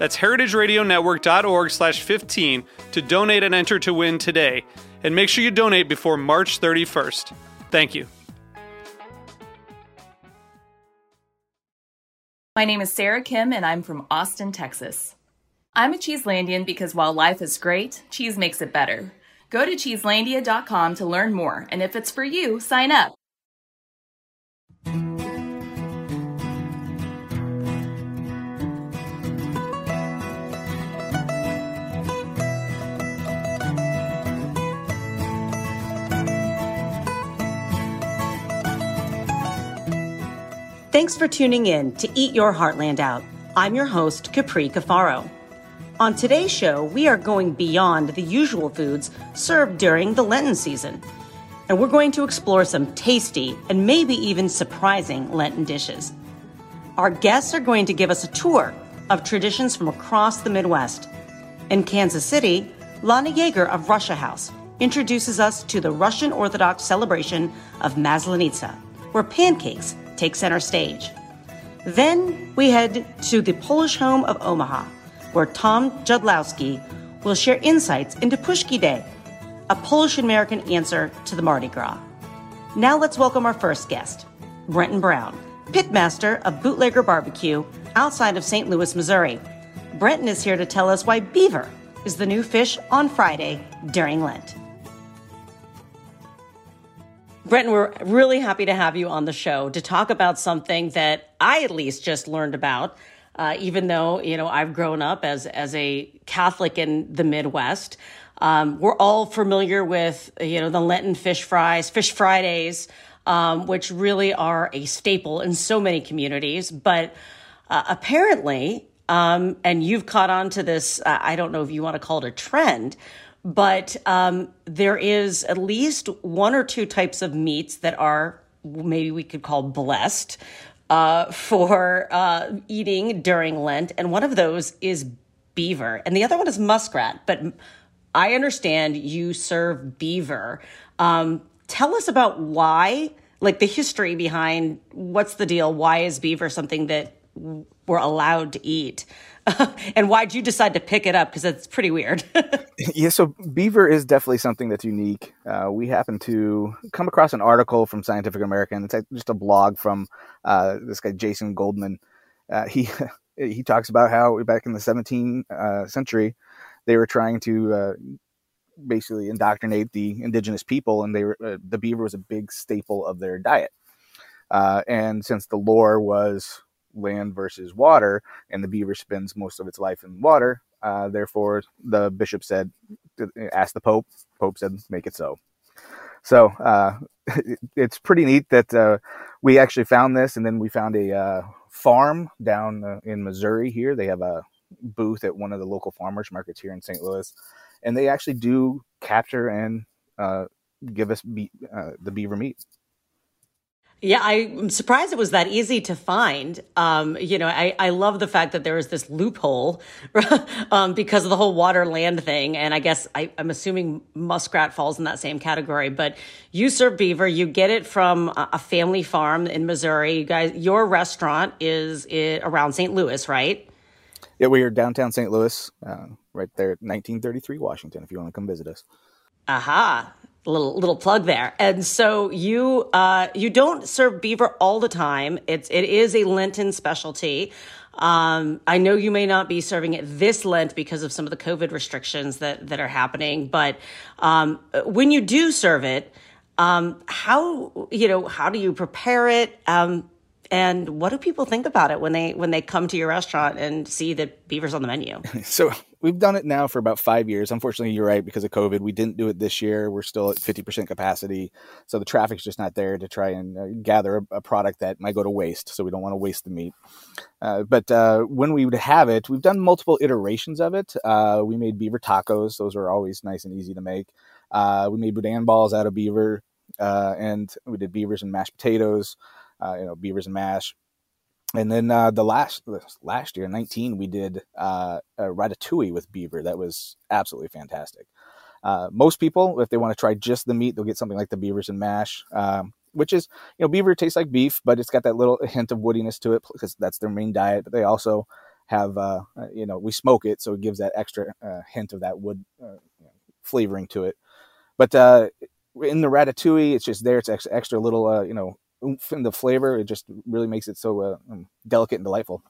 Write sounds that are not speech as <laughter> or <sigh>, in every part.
That's heritageradionetwork.org slash 15 to donate and enter to win today. And make sure you donate before March 31st. Thank you. My name is Sarah Kim, and I'm from Austin, Texas. I'm a Cheeselandian because while life is great, cheese makes it better. Go to cheeselandia.com to learn more, and if it's for you, sign up. Thanks for tuning in to Eat Your Heartland Out. I'm your host, Capri Cafaro. On today's show, we are going beyond the usual foods served during the Lenten season. And we're going to explore some tasty and maybe even surprising Lenten dishes. Our guests are going to give us a tour of traditions from across the Midwest. In Kansas City, Lana Yeager of Russia House introduces us to the Russian Orthodox celebration of Maslenitsa, where pancakes take center stage. Then we head to the Polish home of Omaha, where Tom Jodlowski will share insights into Pushki Day, a Polish American answer to the Mardi Gras. Now let's welcome our first guest, Brenton Brown, pitmaster of Bootleggin' Barbecue outside of St. Louis, Missouri. Brenton is here to tell us why beaver is the new fish on Friday during Lent. Brenton, we're really happy to have you on the show to talk about something that I at least just learned about. Uh, even though you know I've grown up as as a Catholic in the Midwest, um, we're all familiar with you know the Lenten fish fries, fish Fridays, um, which really are a staple in so many communities. But uh, apparently, um, and you've caught on to this. Uh, I don't know if you want to call it a trend, but um, there is at least one or two types of meats that are maybe we could call blessed uh, for uh, eating during Lent, and one of those is beaver, and the other one is muskrat. But I understand you serve beaver. Um, tell us about why, like the history behind what's the deal? Why is beaver something that we're allowed to eat? <laughs> and why'd you decide to pick it up? Because it's pretty weird. <laughs> yeah, so beaver is definitely something that's unique. Uh, we happen to come across an article from Scientific American. It's just a blog from uh, this guy Jason Goldman. Uh, he <laughs> he talks about how back in the 17th uh, century they were trying to uh, basically indoctrinate the indigenous people, and they were, uh, the beaver was a big staple of their diet. and since the lore was land versus water, and the beaver spends most of its life in water. Uh, therefore, the bishop said, ask the pope. Pope said, make it so. So uh, <laughs> it's pretty neat that uh, we actually found this, and then we found a uh, farm down uh, in Missouri. Here, they have a booth at one of the local farmers markets here in St. Louis, and they actually do capture and uh, give us be- the beaver meat. Yeah, I'm surprised it was that easy to find. Um, you know, I, I love the fact that there is this loophole <laughs> um, because of the whole water land thing. And I guess I, I'm assuming muskrat falls in that same category. But you serve beaver, you get it from a family farm in Missouri. You guys, your restaurant is it, around St. Louis, right? Yeah, we are downtown St. Louis, uh, right there, 1933 Washington. If you want to come visit us. Aha little little plug there. And so you uh, you don't serve beaver all the time. It's it is a Lenten specialty. Um, I know you may not be serving it this Lent because of some of the COVID restrictions that that are happening, but um, when you do serve it, Um, how you know how do you prepare it? Um, and what do people think about it when they when they come to your restaurant and see that beaver's on the menu? <laughs> so we've done it now for about five years. Unfortunately, you're right because of COVID, we didn't do it this year. We're still at fifty percent capacity, so the traffic's just not there to try and uh, gather a, a, product that might go to waste. So we don't want to waste the meat. Uh, but uh, when we would have it, we've done multiple iterations of it. Uh, we made beaver tacos; those are always nice and easy to make. Uh, we made boudin balls out of beaver, uh, and we did beavers and mashed potatoes uh, you know, beavers and mash. And then uh, the last last year, 19, we did uh, a ratatouille with beaver. That was absolutely fantastic. Uh, most people, if they want to try just the meat, they'll get something like the beavers and mash, um, which is, you know, beaver tastes like beef, but it's got that little <laughs> hint of woodiness to it because that's their main diet. But they also have, uh, you know, we smoke it, so it gives that extra uh, hint of that wood uh, flavoring to it. But uh, in the ratatouille, it's just there. It's extra, extra little, uh, you know, oomph in the flavor. It just really makes it so uh, um, delicate and delightful.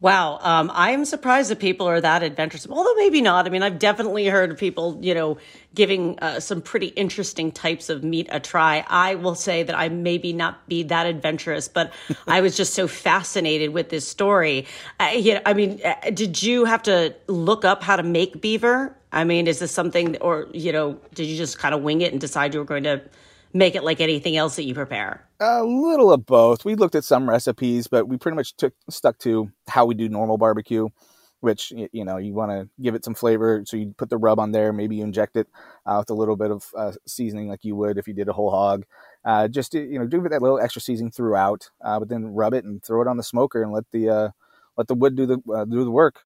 Wow, um, I am surprised that people are that adventurous. Although maybe not. I mean, I've definitely heard people, you know, giving uh, some pretty interesting types of meat a try. I will say that I maybe not be that adventurous, but <laughs> I was just so fascinated with this story. Uh, you know, I mean, uh, did you have to look up how to make beaver? I mean, is this something, or you know, did you just kind of wing it and decide you were going to make it like anything else that you prepare? A little of both. We looked at some recipes, but we pretty much took stuck to how we do normal barbecue, which you know you want to give it some flavor. So you put the rub on there. Maybe you inject it uh, with a little bit of uh, seasoning, like you would if you did a whole hog. Uh, just to, you know, give it that little extra seasoning throughout, uh, but then rub it and throw it on the smoker and let the uh, let the wood do the uh, do the work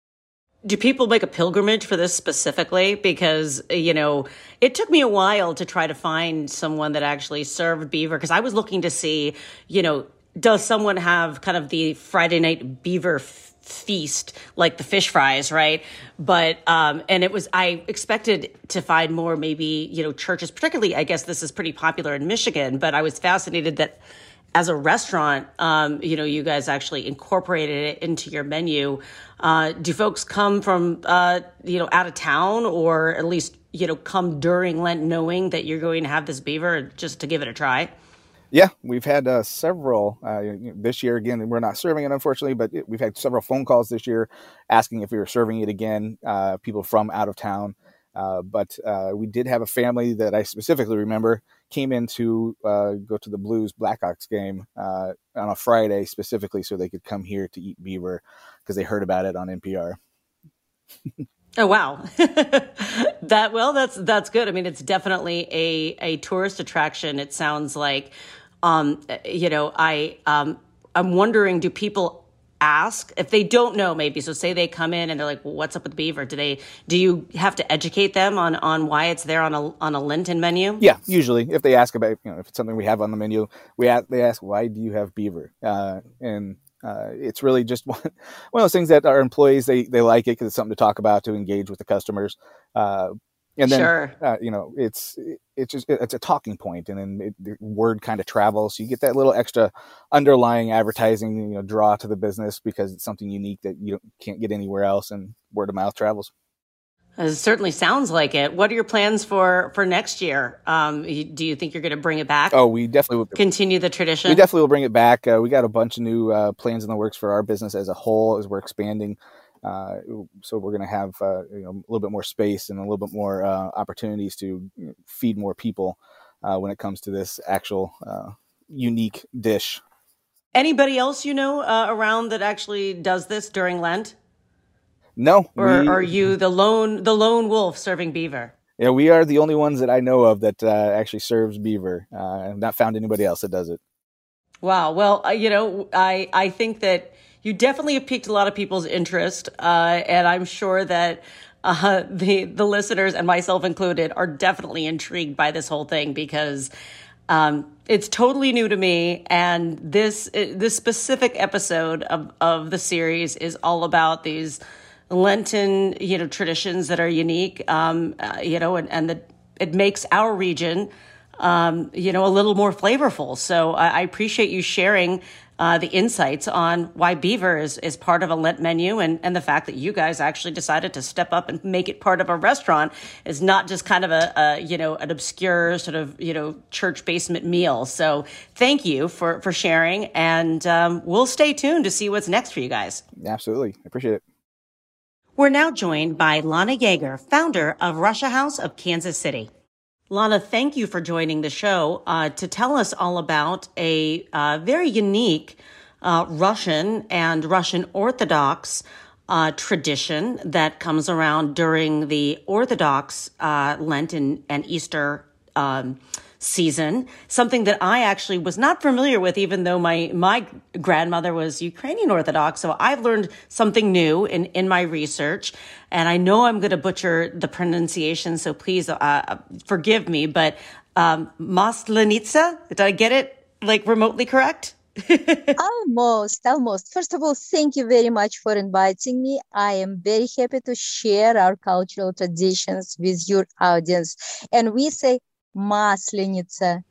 do people make a pilgrimage for this specifically? Because, you know, it took me a while to try to find someone that actually served beaver because I was looking to see, you know, does someone have kind of the Friday night beaver f- feast like the fish fries, right? But, um, and it was, I expected to find more maybe, you know, churches, particularly, I guess this is pretty popular in Michigan, but I was fascinated that as a restaurant, um, you know, you guys actually incorporated it into your menu. Uh, do folks come from, uh, you know, out of town or at least, you know, come during Lent knowing that you're going to have this beaver just to give it a try? Yeah, we've had uh, several uh, this year. Again, we're not serving it, unfortunately, but we've had several phone calls this year asking if we were serving it again. Uh, people from out of town. Uh, but uh, we did have a family that I specifically remember came in to uh, go to the Blues Blackhawks game on a Friday specifically so they could come here to eat beaver because they heard about it on NPR. oh wow, <laughs> that well that's that's good. I mean, it's definitely a a tourist attraction. It sounds like, um, you know, I um, I'm wondering, do people ask. If they don't know maybe. So say they come in and they're like well, what's up with beaver? Do they do you have to educate them on on why it's there on a on a lenten menu? Yeah usually. If they ask about you know if it's something we have on the menu we ask, they ask why do you have beaver? Uh, and uh, it's really just <laughs> one, one of those things that our employees they they like it because it's something to talk about to engage with the customers. Uh, and then sure. uh, you know it's it's just it's a talking point and then it, the word kind of travels so you get that little extra underlying advertising you know draw to the business because it's something unique that you can't get anywhere else and word of mouth travels it certainly sounds like it. What are your plans for for next year? Um, do you think you're going to bring it back? Oh, we definitely will continue the tradition. We definitely will bring it back. Uh, we got a bunch of new uh, plans in the works for our business as a whole as we're expanding. Uh, so we're going to have uh, you know a little bit more space and a little bit more uh, opportunities to feed more people uh, when it comes to this actual uh, unique dish. Anybody else you know uh, around that actually does this during Lent? No. Or we, are you the lone the lone wolf serving beaver? Yeah, we are the only ones that I know of that actually serves beaver. I've not found anybody else that does it. Wow. Well, you know, I I think that you definitely have piqued a lot of people's interest, uh, and I'm sure that uh, <laughs> the the listeners and myself included are definitely intrigued by this whole thing because um, it's totally new to me, and this this specific episode of of the series is all about these Lenten you know traditions that are unique, um, uh, you know, and and that it makes our region um, you know, a little more flavorful. So I, I appreciate you sharing uh, the insights on why beaver is, is part of a Lent menu and, and the fact that you guys actually decided to step up and make it part of a restaurant is not just kind of a, a you know, an obscure sort of, you know, church basement meal. So thank you for, for sharing and um, we'll stay tuned to see what's next for you guys. Absolutely. I appreciate it. We're now joined by Lana Yeager, founder of Russia House of Kansas City. Lana, thank you for joining the show uh, to tell us all about a uh, very unique uh, Russian and Russian Orthodox uh, tradition that comes around during the Orthodox uh, Lent and, and Easter um, season, something that I actually was not familiar with, even though my, my grandmother was Ukrainian Orthodox. So I've learned something new in, in my research. And I know I'm going to butcher the pronunciation. So please, uh, forgive me, but, um, Maslenitsa, did I get it like remotely correct? <laughs> almost, almost. First of all, thank you very much for inviting me. I am very happy to share our cultural traditions with your audience. And we say Масленица.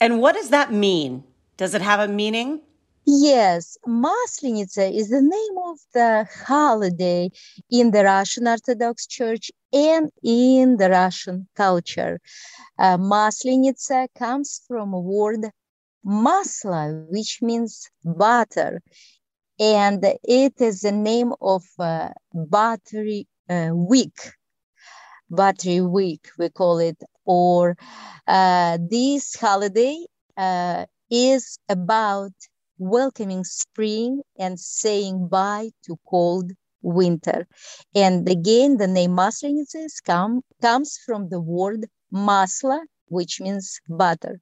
And what does that mean? Does it have a meaning? Yes, Maslenitsa is the name of the holiday in the Russian Orthodox Church and in the Russian culture. Uh, comes from a word masla, which means butter, and it is the name of uh, buttery uh, week. Buttery week, we call it or uh, this holiday uh, is about welcoming spring and saying bye to cold winter. And again, the name Maslenitsa come, comes from the word masla, which means butter.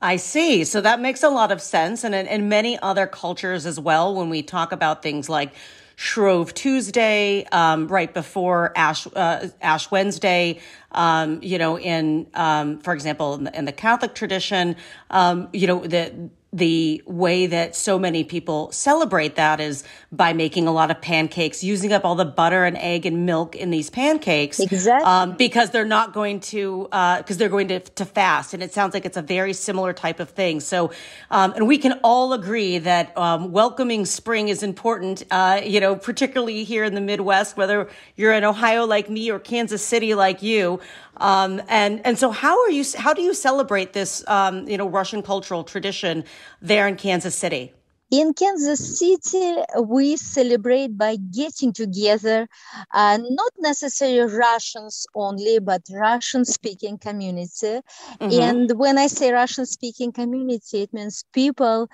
I see. So that makes a lot of sense. And in, in many other cultures as well, when we talk about things like Shrove Tuesday, um, right before Ash uh, Ash Wednesday. Um, you know, in um, for example, in the, in the Catholic tradition, um, you know the the way that so many people celebrate that is by making a lot of pancakes, using up all the butter and egg and milk in these pancakes. Exactly. Um, because they're not going to, because uh, they're going to, to fast. And it sounds like it's a very similar type of thing. So, um, and we can all agree that um, welcoming spring is important, uh, you know, particularly here in the Midwest, whether you're in Ohio like me or Kansas City like you. Um, and and so how are you? How do you celebrate this? Um, you know, Russian cultural tradition there in Kansas City. In Kansas City, we celebrate by getting together, uh, not necessarily Russians only, but Russian speaking community. Mm-hmm. And when I say Russian speaking community, it means people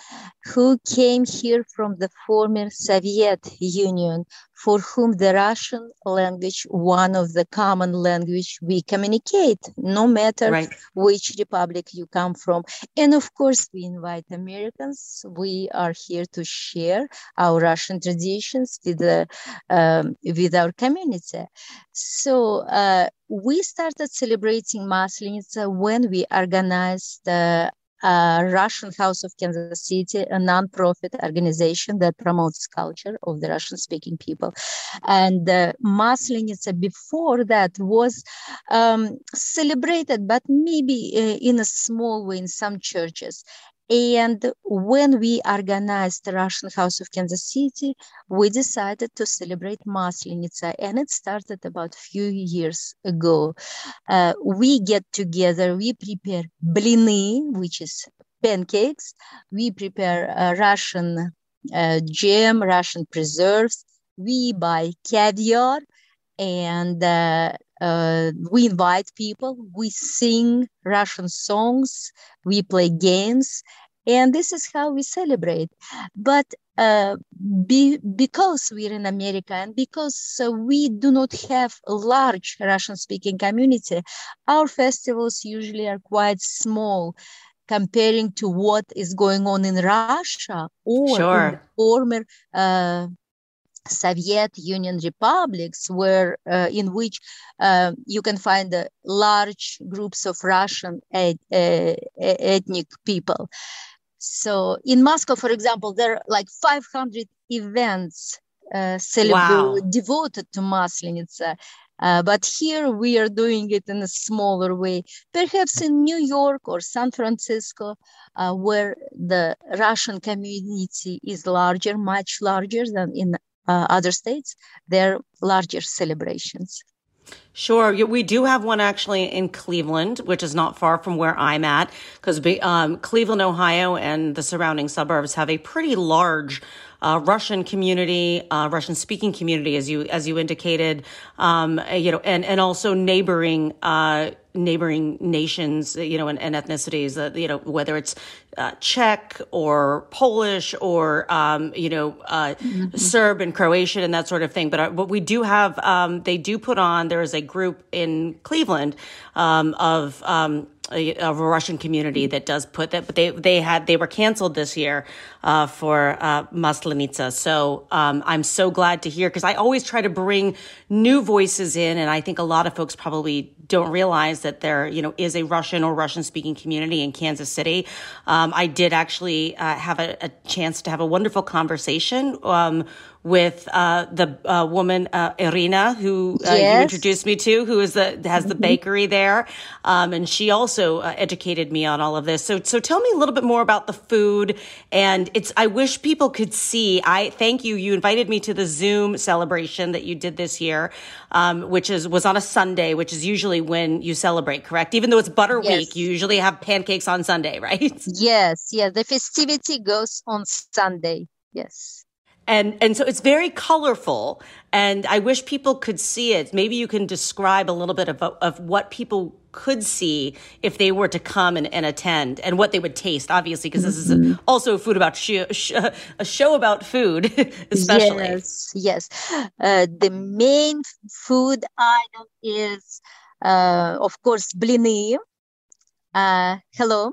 who came here from the former Soviet Union, for whom the Russian language, one of the common language we communicate, no matter right. which republic you come from. And of course, we invite Americans. We are here to share our Russian traditions with the um, with our community. So uh, we started celebrating Maslenitsa when we organized uh, uh, Russian House of Kansas City, a nonprofit organization that promotes culture of the Russian speaking people. And uh, Maslenitsa before that was um, celebrated, but maybe uh, in a small way in some churches. And when we organized the Russian House of Kansas City, we decided to celebrate Maslenitsa, and it started about a few years ago. Uh, we get together, we prepare blini, which is pancakes, we prepare uh, Russian uh, jam, Russian preserves, we buy caviar, and uh, uh, we invite people, we sing Russian songs, we play games, and this is how we celebrate. But uh, be, because we're in America and because uh, we do not have a large Russian speaking community, our festivals usually are quite small comparing to what is going on in Russia or sure. in former uh, Soviet Union republics, where uh, in which uh, you can find uh, large groups of Russian ed- ethnic people. So in Moscow, for example, there are like 500 events uh, wow. devoted to Maslenitsa. Uh, but here we are doing it in a smaller way, perhaps in New York or San Francisco, uh, where the Russian community is larger, much larger than in uh, other states. their larger celebrations. Sure. We do have one actually in Cleveland, which is not far from where I'm at, because um, Cleveland, Ohio, and the surrounding suburbs have a pretty large uh, Russian community, uh, Russian speaking community, as you as you indicated, um, you know, and and also neighboring uh, neighboring nations, you know, and, and ethnicities, uh, you know, whether it's uh, Czech or Polish or, um, you know, uh, mm-hmm. Serb and Croatian and that sort of thing. But, uh, what we do have, um, they do put on, there is a group in Cleveland um, of, um, a, a, Russian community that does put that, but they they had they were canceled this year uh, for uh, Maslenitsa. So um, I'm so glad to hear because I always try to bring new voices in, and I think a lot of folks probably don't realize that there, you know, is a Russian or Russian speaking community in Kansas City. Um, I did actually uh, have a, a, chance to have a wonderful conversation um, with uh, the uh, woman uh, Irina, who uh, yes. you introduced me to, who is the has the mm-hmm. bakery there, um, and she also uh, educated me on all of this. So, so tell me a little bit more about the food. And it's I wish people could see. I thank you. You invited me to the Zoom celebration that you did this year, um, which is was on a Sunday, which is usually when you celebrate. Correct? Even though it's Butter yes. Week, you usually have pancakes on Sunday, <laughs> right? Yes, yes. The festivity goes on Sunday. Yes and and so it's very colorful and i wish people could see it. Maybe you can describe a little bit of, of what people could see if they were to come and, and attend and what they would taste obviously because this is a, mm-hmm. also a food about sh- sh- a show about food <laughs> especially. Yes yes. Uh, the main food item is uh, of course blini. Uh, hello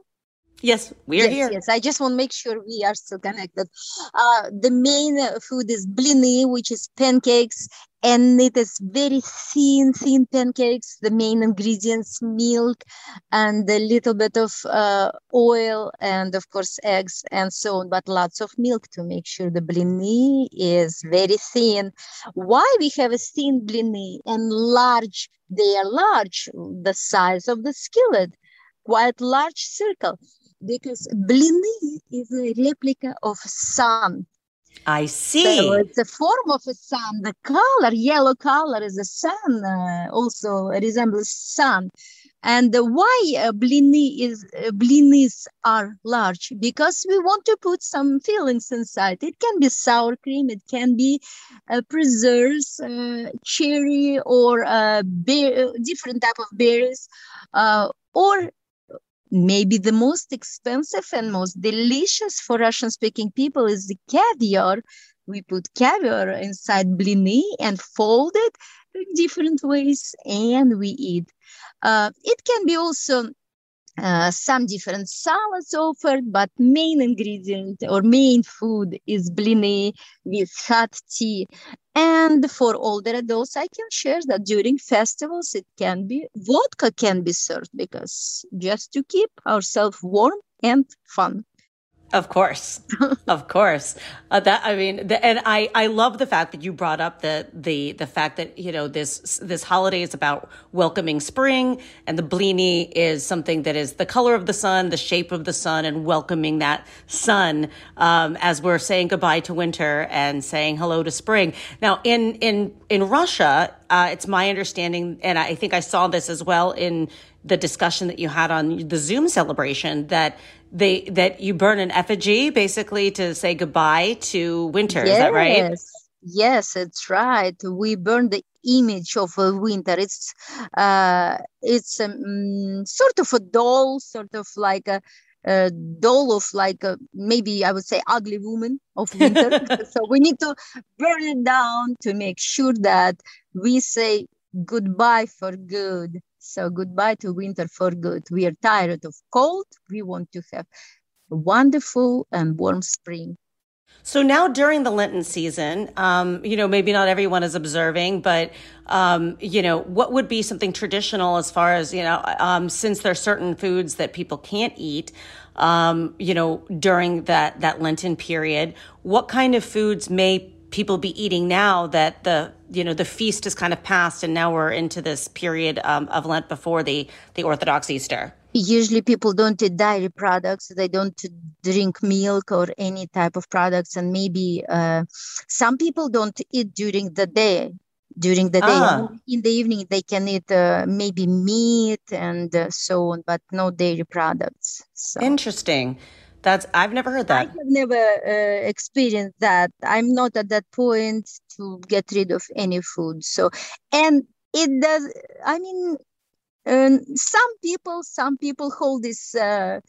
Yes, we are yes, here. Yes, I just want to make sure we are still connected. Uh, the main food is blini, which is pancakes, and it is very thin, thin pancakes. The main ingredients: milk and a little bit of uh, oil, and of course eggs and so on. But lots of milk to make sure the blini is very thin. Why we have a thin blini and large? They are large, the size of the skillet, quite large circle because blini is a replica of sun. I see. So it's a form of a sun. The color, yellow color, is a sun. Uh, also resembles sun. And why uh, blini is uh, blinis are large? Because we want to put some fillings inside. It can be sour cream. It can be uh, preserves, uh, cherry, or uh, bear, different type of berries, uh, or maybe the most expensive and most delicious for Russian speaking people is the caviar. We put caviar inside blini and fold it in different ways and we eat. Uh, it can be also uh, some different salads offered, but main ingredient or main food is blini with hot tea. And for older adults, I can share that during festivals, it can be vodka can be served because just to keep ourselves warm and fun. Of course, <laughs> of course. Uh, that I mean, the, and I I love the fact that you brought up the the the fact that you know this this holiday is about welcoming spring, and the blini is something that is the color of the sun, the shape of the sun, and welcoming that sun um, as we're saying goodbye to winter and saying hello to spring. Now, in in in Russia, uh, it's my understanding, and I think I saw this as well in the discussion that you had on the Zoom celebration that they that you burn an effigy basically to say goodbye to winter. Yes. Is that right? Yes, it's right. We burn the image of a winter. It's uh, it's um, sort of a doll, sort of like a, a doll of like a, maybe I would say ugly woman of winter. <laughs> so we need to burn it down to make sure that we say goodbye for good so goodbye to winter for good. We are tired of cold. We want to have a wonderful and warm spring. So now during the Lenten season, um, you know, maybe not everyone is observing, but um, you know, what would be something traditional as far as you know, um, since there are certain foods that people can't eat, um, you know, during that that Lenten period, what kind of foods may people be eating now that the you know the feast is kind of passed and now we're into this period um, of Lent before the the Orthodox Easter? Usually, people don't eat dairy products. They don't drink milk or any type of products, and maybe uh, some people don't eat during the day. During the day, ah. in the evening, they can eat uh, maybe meat and uh, so on, but no dairy products. So. Interesting. That's I've never heard that. I have never uh, experienced that. I'm not at that point to get rid of any food. So, and it does. I mean, um, some people, some people hold this uh,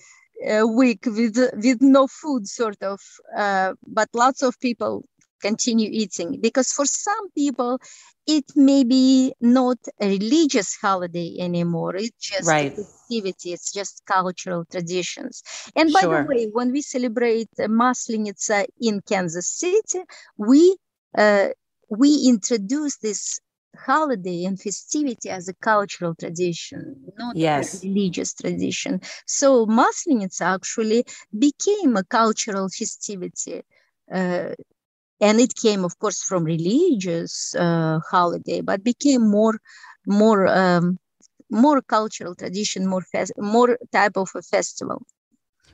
uh, week with with no food, sort of. Uh, but lots of people continue eating because for some people it may be not a religious holiday anymore it's just right. festivity it's just cultural traditions and by sure. the way when we celebrate maslenitsa in kansas city we uh, we introduce this holiday and festivity as a cultural tradition, not yes. a religious tradition. So Maslenitsa actually became a cultural festivity. Uh, and it came of course from religious uh, holiday but became more more um, more cultural tradition more fest- more type of a festival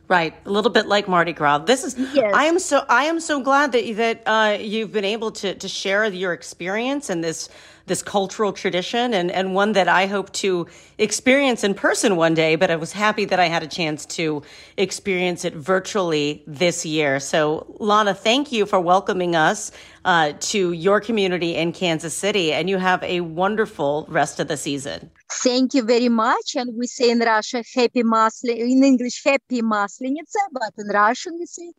Right, a little bit like Mardi Gras. This is. Yes. I am so. I am so glad that that uh, you've been able to to share your experience and this this cultural tradition and, and one that I hope to experience in person one day, but I was happy that I had a chance to experience it virtually this year. So, Lana, thank you for welcoming us uh, to your community in Kansas City, and you have a wonderful rest of the season. Thank you very much. And we say in Russia, happy Masli, in English, happy Maslenitsa, but in Russian we say,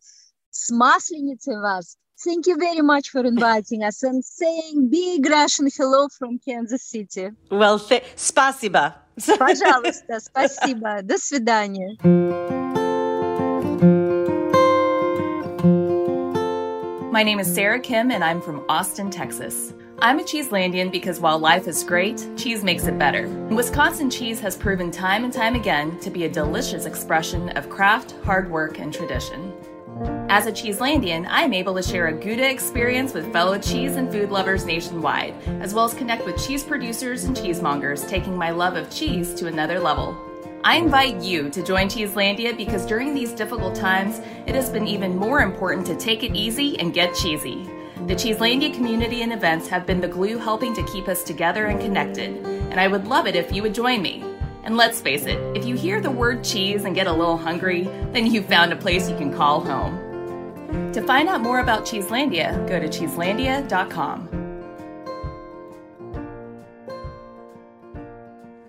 Smaslenitsa вас. Thank you very much for inviting us and saying big Russian hello from Kansas City. Well, th- спасибо. Пожалуйста, спасибо. <laughs> До свидания. My name is Sarah Kim, and I'm from Austin, Texas. I'm a Cheeselandian because while life is great, cheese makes it better. Wisconsin cheese has proven time and time again to be a delicious expression of craft, hard work, and tradition. As a Cheeselandian, I am able to share a Gouda experience with fellow cheese and food lovers nationwide, as well as connect with cheese producers and cheesemongers, taking my love of cheese to another level. I invite you to join Cheeselandia because during these difficult times, it has been even more important to take it easy and get cheesy. The Cheeselandia community and events have been the glue helping to keep us together and connected, and I would love it if you would join me. And let's face it, if you hear the word cheese and get a little hungry, then you've found a place you can call home. To find out more about Cheeselandia, go to cheeselandia.com.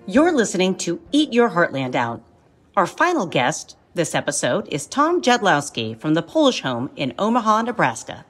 You're listening to Eat Your Heartland Out. Our final guest this episode is Tom Jodlowski from the Polish Home in Omaha, Nebraska.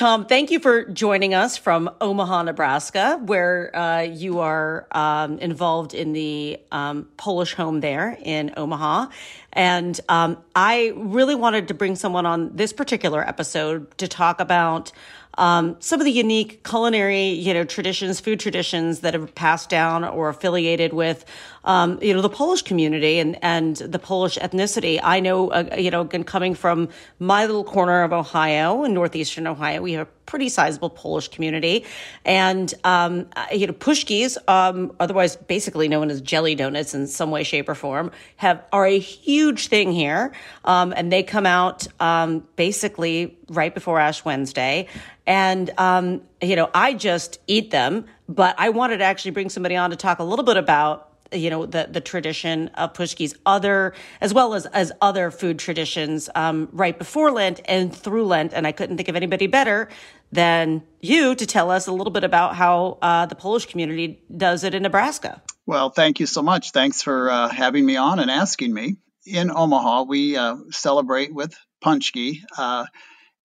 Tom, thank you for joining us from Omaha, Nebraska, where uh, you are um, involved in the um, Polish home there in Omaha. And um, I really wanted to bring someone on this particular episode to talk about um, some of the unique culinary, you know, traditions, food traditions that have passed down or affiliated with, um, you know, the Polish community and, and the Polish ethnicity. I know, uh, you know, coming from my little corner of Ohio in northeastern Ohio, we have pretty sizable Polish community. And, um, uh, you know, pushkis, um, otherwise basically known as jelly donuts in some way, shape, or form, have are a huge thing here. Um, and they come out um, basically right before Ash Wednesday. And, um, you know, I just eat them, but I wanted to actually bring somebody on to talk a little bit about you know the the tradition of pushkis other as well as as other food traditions um, right before lent and through lent and i couldn't think of anybody better than you to tell us a little bit about how uh, the polish community does it in nebraska well thank you so much thanks for uh, having me on and asking me in omaha we uh, celebrate with pączki uh,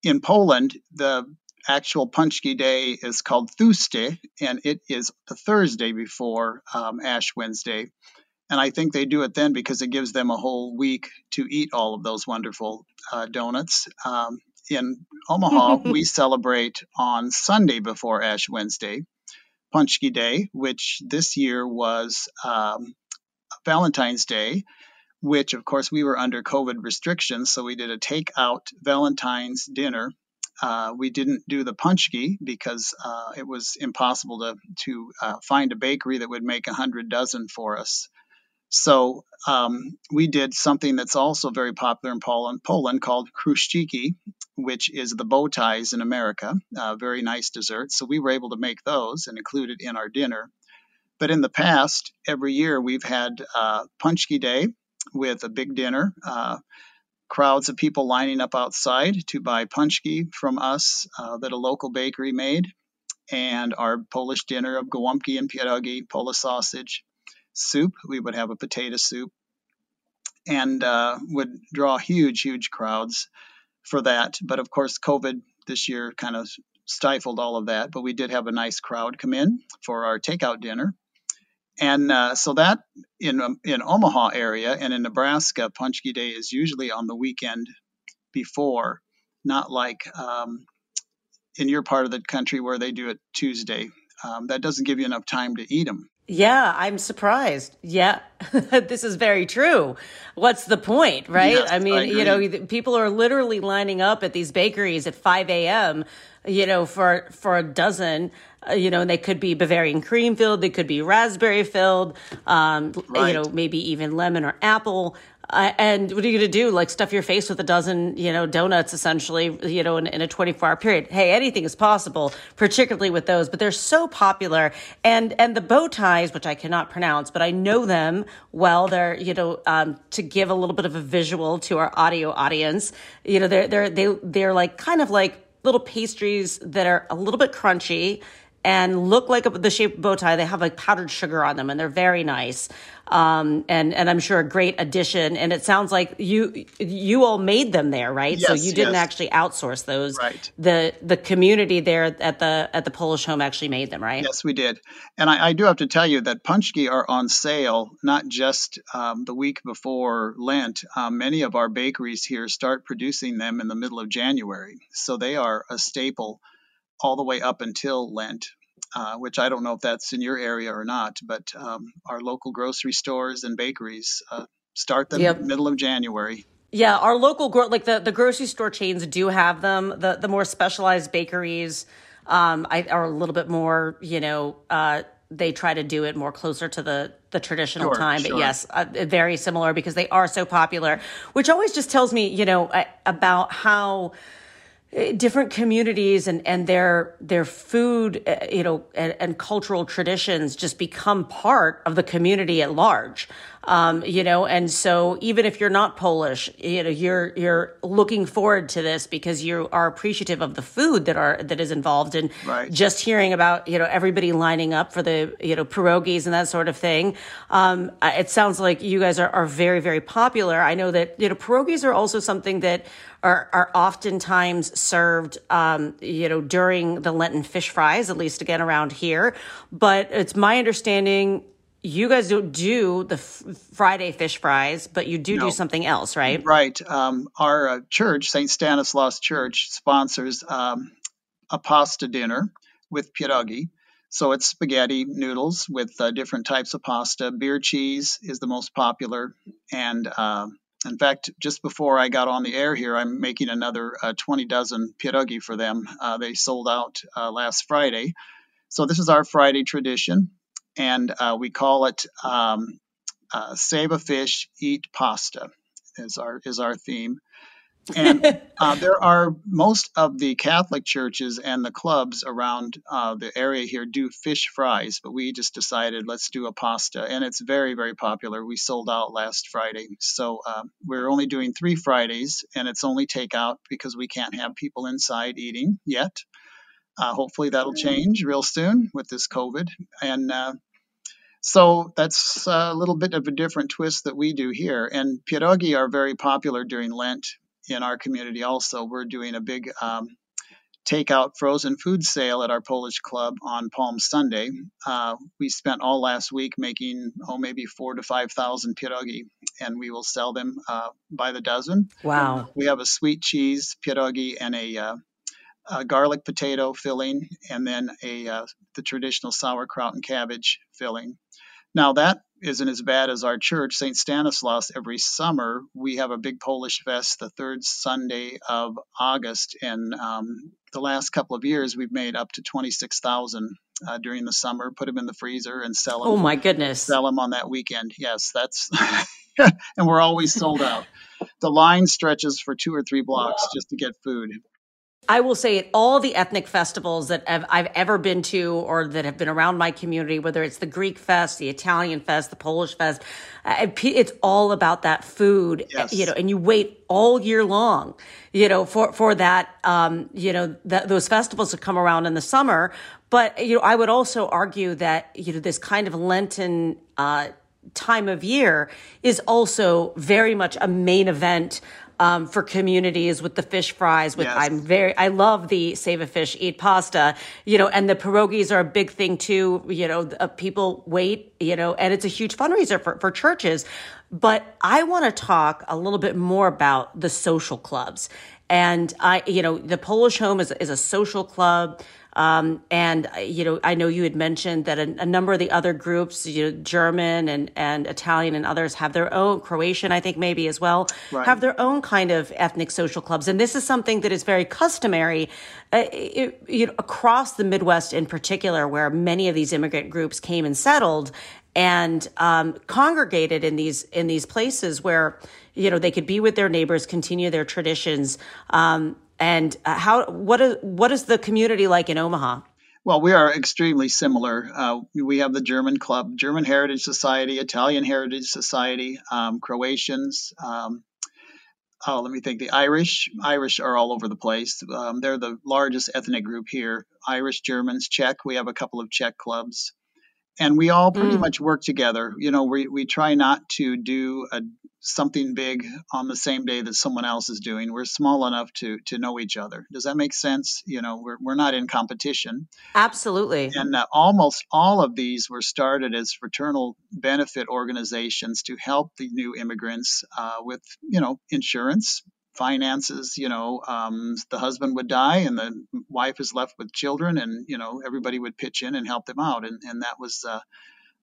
in poland the actual Pączki Day is called Thursday, and it is the Thursday before um, Ash Wednesday. And I think they do it then because it gives them a whole week to eat all of those wonderful uh, donuts. Um, in Omaha, <laughs> we celebrate on Sunday before Ash Wednesday, Pączki Day, which this year was um, Valentine's Day, which of course we were under COVID restrictions. So we did a takeout Valentine's dinner Uh, we didn't do the pączki because uh, it was impossible to to uh, find a bakery that would make a hundred dozen for us. So um, we did something that's also very popular in Poland, Poland called kruszczyki, which is the bow ties in America. Uh, very nice dessert. So we were able to make those and include it in our dinner. But in the past, every year we've had uh, Pączki Day with a big dinner. Uh, crowds of people lining up outside to buy pączki from us uh, that a local bakery made, and our Polish dinner of gołąbki and pierogi, Polish sausage, soup. We would have a potato soup, and uh, would draw huge, huge crowds for that. But of course, COVID this year kind of stifled all of that. But we did have a nice crowd come in for our takeout dinner. And uh, so that in um, in Omaha area and in Nebraska, Pączki Day is usually on the weekend before, not like um, in your part of the country where they do it Tuesday. Um, that doesn't give you enough time to eat them. Yeah, I'm surprised. Yeah, <laughs> this is very true. What's the point, right? Yes, I mean, I you know, people are literally lining up at these bakeries at 5 a.m., you know, for for a dozen. Uh, you know, and they could be Bavarian cream filled, they could be raspberry filled, um, Right. you know, maybe even lemon or apple. Uh, and what are you going to do? Like stuff your face with a dozen, you know, donuts essentially, you know, in, in a 24 hour period. Hey, anything is possible, particularly with those, but they're so popular. And, and the bow ties, which I cannot pronounce, but I know them well. They're, you know, um, to give a little bit of a visual to our audio audience, you know, they're, they're, they, they're like kind of like little pastries that are a little bit crunchy and look like a, the shape of bow tie. They have like powdered sugar on them, and they're very nice. Um, and and I'm sure a great addition. And it sounds like you you all made them there, right? so Yes, you didn't yes. actually outsource those. Right. The the community there at the at the Polish home actually made them, right? Yes, we did. And I, I do have to tell you that pączki are on sale not just um, the week before Lent. Um, many of our bakeries here start producing them in the middle of January. So they are a staple all the way up until Lent. Uh, which I don't know if that's in your area or not, but um, our local grocery stores and bakeries uh, start them Yep. middle of January. Yeah, our local gro- like the, the grocery store chains do have them. The the more specialized bakeries um, I, are a little bit more, you know, uh, they try to do it more closer to the the traditional Sure, time. But yes, uh, very similar because they are so popular, which always just tells me, you know, uh, about how different communities and, and their their food, uh, you know, and, and cultural traditions just become part of the community at large. Um, you know, and so even if you're not Polish, you know, you're you're looking forward to this because you are appreciative of the food that are that is involved, and Right. just hearing about you know everybody lining up for the you know pierogies and that sort of thing. Um, it sounds like you guys are, are very very popular. I know that you know pierogies are also something that are are oftentimes served um, you know during the Lenten fish fries, at least again around here. But it's my understanding. You guys don't do the f- Friday fish fries, but you do No. do something else, right? Right. Um, our uh, church, St. Stanislaus Church, sponsors um, a pasta dinner with pierogi. So it's spaghetti noodles with uh, different types of pasta. Beer cheese is the most popular. And uh, in fact, just before I got on the air here, I'm making another uh, 20 dozen pierogi for them. Uh, they sold out uh, last Friday. So this is our Friday tradition. And uh, we call it um, uh, Save a Fish, Eat Pasta is our is our theme. And <laughs> uh, there are most of the Catholic churches and the clubs around uh, the area here do fish fries, but we just decided let's do a pasta, and it's very very popular. We sold out last Friday, so uh, we're only doing three Fridays, and it's only takeout because we can't have people inside eating yet. Uh, hopefully that'll change real soon with this COVID, and uh, so that's a little bit of a different twist that we do here. And pierogi are very popular during Lent in our community also. We're doing a big um, takeout frozen food sale at our Polish club on Palm Sunday. Uh, we spent all last week making, oh, maybe four to 5,000 pierogi, and we will sell them uh, by the dozen. Wow. We have a sweet cheese pierogi and a, uh, a garlic potato filling, and then a uh, the traditional sauerkraut and cabbage filling. Now that isn't as bad as our church, St. Stanislaus, every summer we have a big Polish fest the third Sunday of August. And um, the last couple of years, we've made up to 26,000 uh, during the summer, put them in the freezer and sell them. Oh, my goodness. Sell them on that weekend. Yes, that's, <laughs> and we're always sold out. The line stretches for two or three blocks just to get food. I will say at all the ethnic festivals that I've, I've, ever been to or that have been around my community, whether it's the Greek fest, the Italian fest, the Polish fest, uh, it's all about that food, yes. you know, and you wait all year long, you know, for, for that, um, you know, that, those festivals to come around in the summer. But, you know, I would also argue that, you know, this kind of Lenten, uh, time of year is also very much a main event um, for communities with the fish fries. With yes. I'm very I love the save a fish eat pasta. You know, and the pierogies are a big thing too. You know, uh, people wait. You know, and it's a huge fundraiser for for churches. But I want to talk a little bit more about the social clubs. And I, you know, the Polish Home is, is a social club. Um, and you know, I know you had mentioned that a, a, number of the other groups, you know, German and and Italian and others have their own Croatian, I think maybe as well, right. have their own kind of ethnic social clubs. And this is something that is very customary, uh, it, you know, across the Midwest in particular, where many of these immigrant groups came and settled and um, congregated in these in these places where you know they could be with their neighbors, continue their traditions. Um, and uh, how what is what is the community like in Omaha? Well, we are extremely similar. Uh, we have the German Club, German Heritage Society, Italian Heritage Society, um, Croatians. Um, oh, let me think. The Irish, Irish are all over the place. Um, they're the largest ethnic group here. Irish, Germans, Czech. We have a couple of Czech clubs and we all pretty mm. much work together. You know, we, we try not to do a, something big on the same day that someone else is doing. We're small enough to to know each other. Does that make sense? You know, we're we're not in competition. Absolutely. And uh, almost all of these were started as fraternal benefit organizations to help the new immigrants uh, with you know insurance, finances you know um, the husband would die and the wife is left with children and you know everybody would pitch in and help them out. And, and that was uh,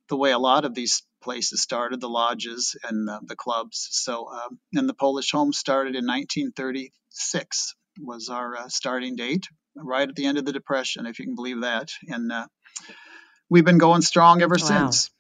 the way a lot of these places started the lodges and the, the clubs. So um, and the polish home started in 1936 was our uh, starting date right at the end of the depression if you can believe that. And uh, we've been going strong ever wow. since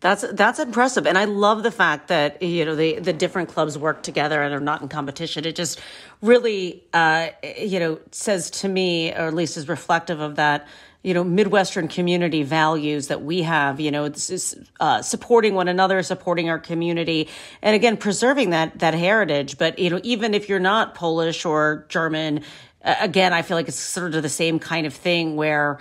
that's that's impressive, and I love the fact that you know the the different clubs work together and are not in competition. It just really uh, you know says to me, or at least is reflective of that you know midwestern community values that we have. You know, this is uh, supporting one another, supporting our community, and again preserving that that heritage. But you know, even if you're not Polish or German, again, I feel like it's sort of the same kind of thing where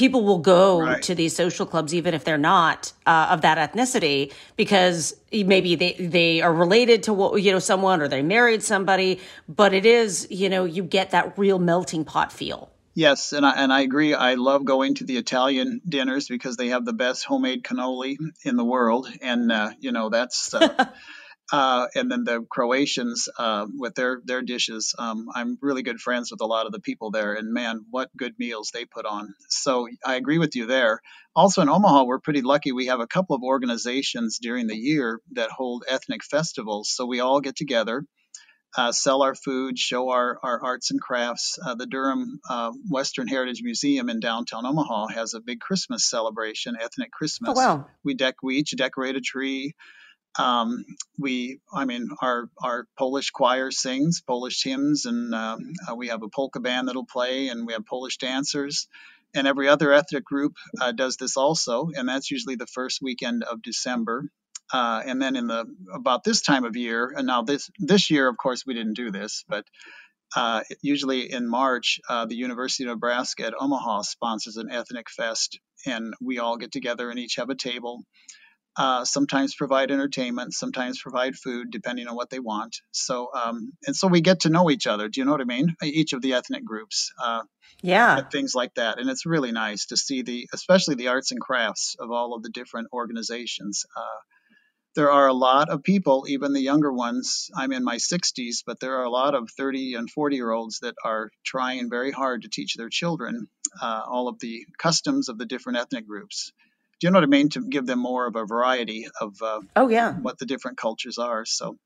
people will go right. to these social clubs even if they're not uh, of that ethnicity because maybe they they are related to what you know someone or they married somebody but it is you know you get that real melting pot feel Yes, and I, and I agree. I love going to the Italian dinners because they have the best homemade cannoli in the world, and uh, you know that's uh, <laughs> Uh, and then the Croatians uh, with their their dishes. Um, I'm really good friends with a lot of the people there, and man, what good meals they put on. So I agree with you there. Also in Omaha, we're pretty lucky. We have a couple of organizations during the year that hold ethnic festivals. So we all get together. Uh, sell our food, show our, our arts and crafts. Uh, the Durham uh, Western Heritage Museum in downtown Omaha has a big Christmas celebration, ethnic Christmas. Oh, wow. We deck we each decorate a tree. Um, we, I mean, our our Polish choir sings Polish hymns, and um, uh, we have a polka band that'll play, and we have Polish dancers, and every other ethnic group uh, does this also, and that's usually the first weekend of December. Uh, and then in the about this time of year, and now this this year, of course, we didn't do this, but uh, usually in March, uh, the University of Nebraska at Omaha sponsors an ethnic fest, and we all get together and each have a table uh, sometimes provide entertainment, sometimes provide food, depending on what they want. So, um, and so we get to know each other. Do you know what I mean? Each of the ethnic groups. Uh, yeah. Things like that, and it's really nice to see the, especially the arts and crafts of all of the different organizations. Uh, there are a lot of people, even the younger ones. I'm in my 60s, but there are a lot of 30 and 40 year olds that are trying very hard to teach their children uh, all of the customs of the different ethnic groups do you know what I mean? To give them more of a variety of uh, oh yeah what the different cultures are. So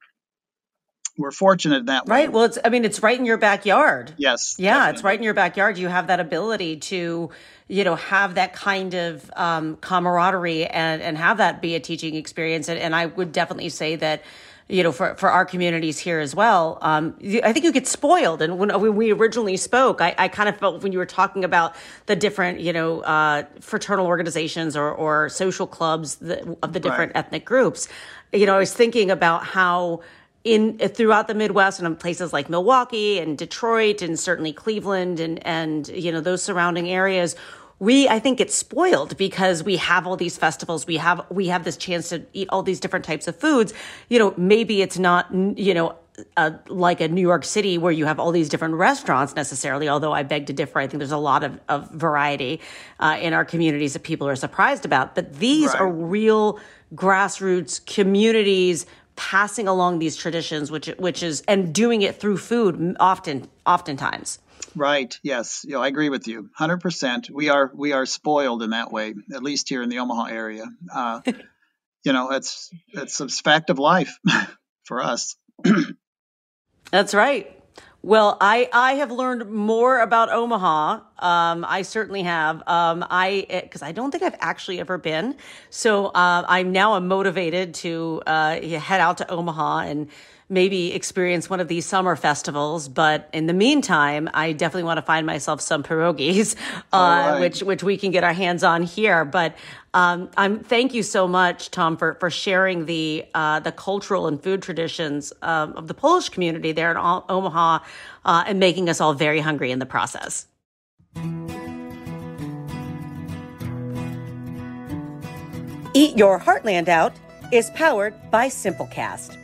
we're fortunate in that right way. well it's i mean it's right in your backyard yes yeah definitely. it's right in your backyard you have that ability to you know have that kind of um, camaraderie and and have that be a teaching experience and, and i would definitely say that you know, for, for our communities here as well. Um, I think you get spoiled. And when, when we originally spoke, I, I kind of felt when you were talking about the different, you know, uh, fraternal organizations or, or social clubs of the different right. ethnic groups, you know, I was thinking about how in throughout the Midwest and in places like Milwaukee and Detroit and certainly Cleveland and and you know those surrounding areas we i think get spoiled because we have all these festivals we have we have this chance to eat all these different types of foods you know maybe it's not you know uh, like a New York City where you have all these different restaurants necessarily, although I beg to differ. I think there's a lot of, of variety uh, in our communities that people are surprised about. But these right. are real grassroots communities passing along these traditions, which which is and doing it through food often oftentimes. Right. Yes. You know, I agree with you. Hundred percent. We are we are spoiled in that way, at least here in the Omaha area. Uh, you know, it's it's a fact of life <laughs> for us. That's right. Well, I, I have learned more about Omaha. Um, I certainly have. Um, I because I don't think I've actually ever been. So uh, I'm now motivated to uh, head out to Omaha and maybe experience one of these summer festivals. But in the meantime, I definitely want to find myself some pierogies, uh, right. which which we can get our hands on here. But um, I'm thank you so much, Tom, for for sharing the uh, the cultural and food traditions um, of the Polish community there in Omaha, uh, and making us all very hungry in the process. Eat Your Heartland Out is powered by Simplecast.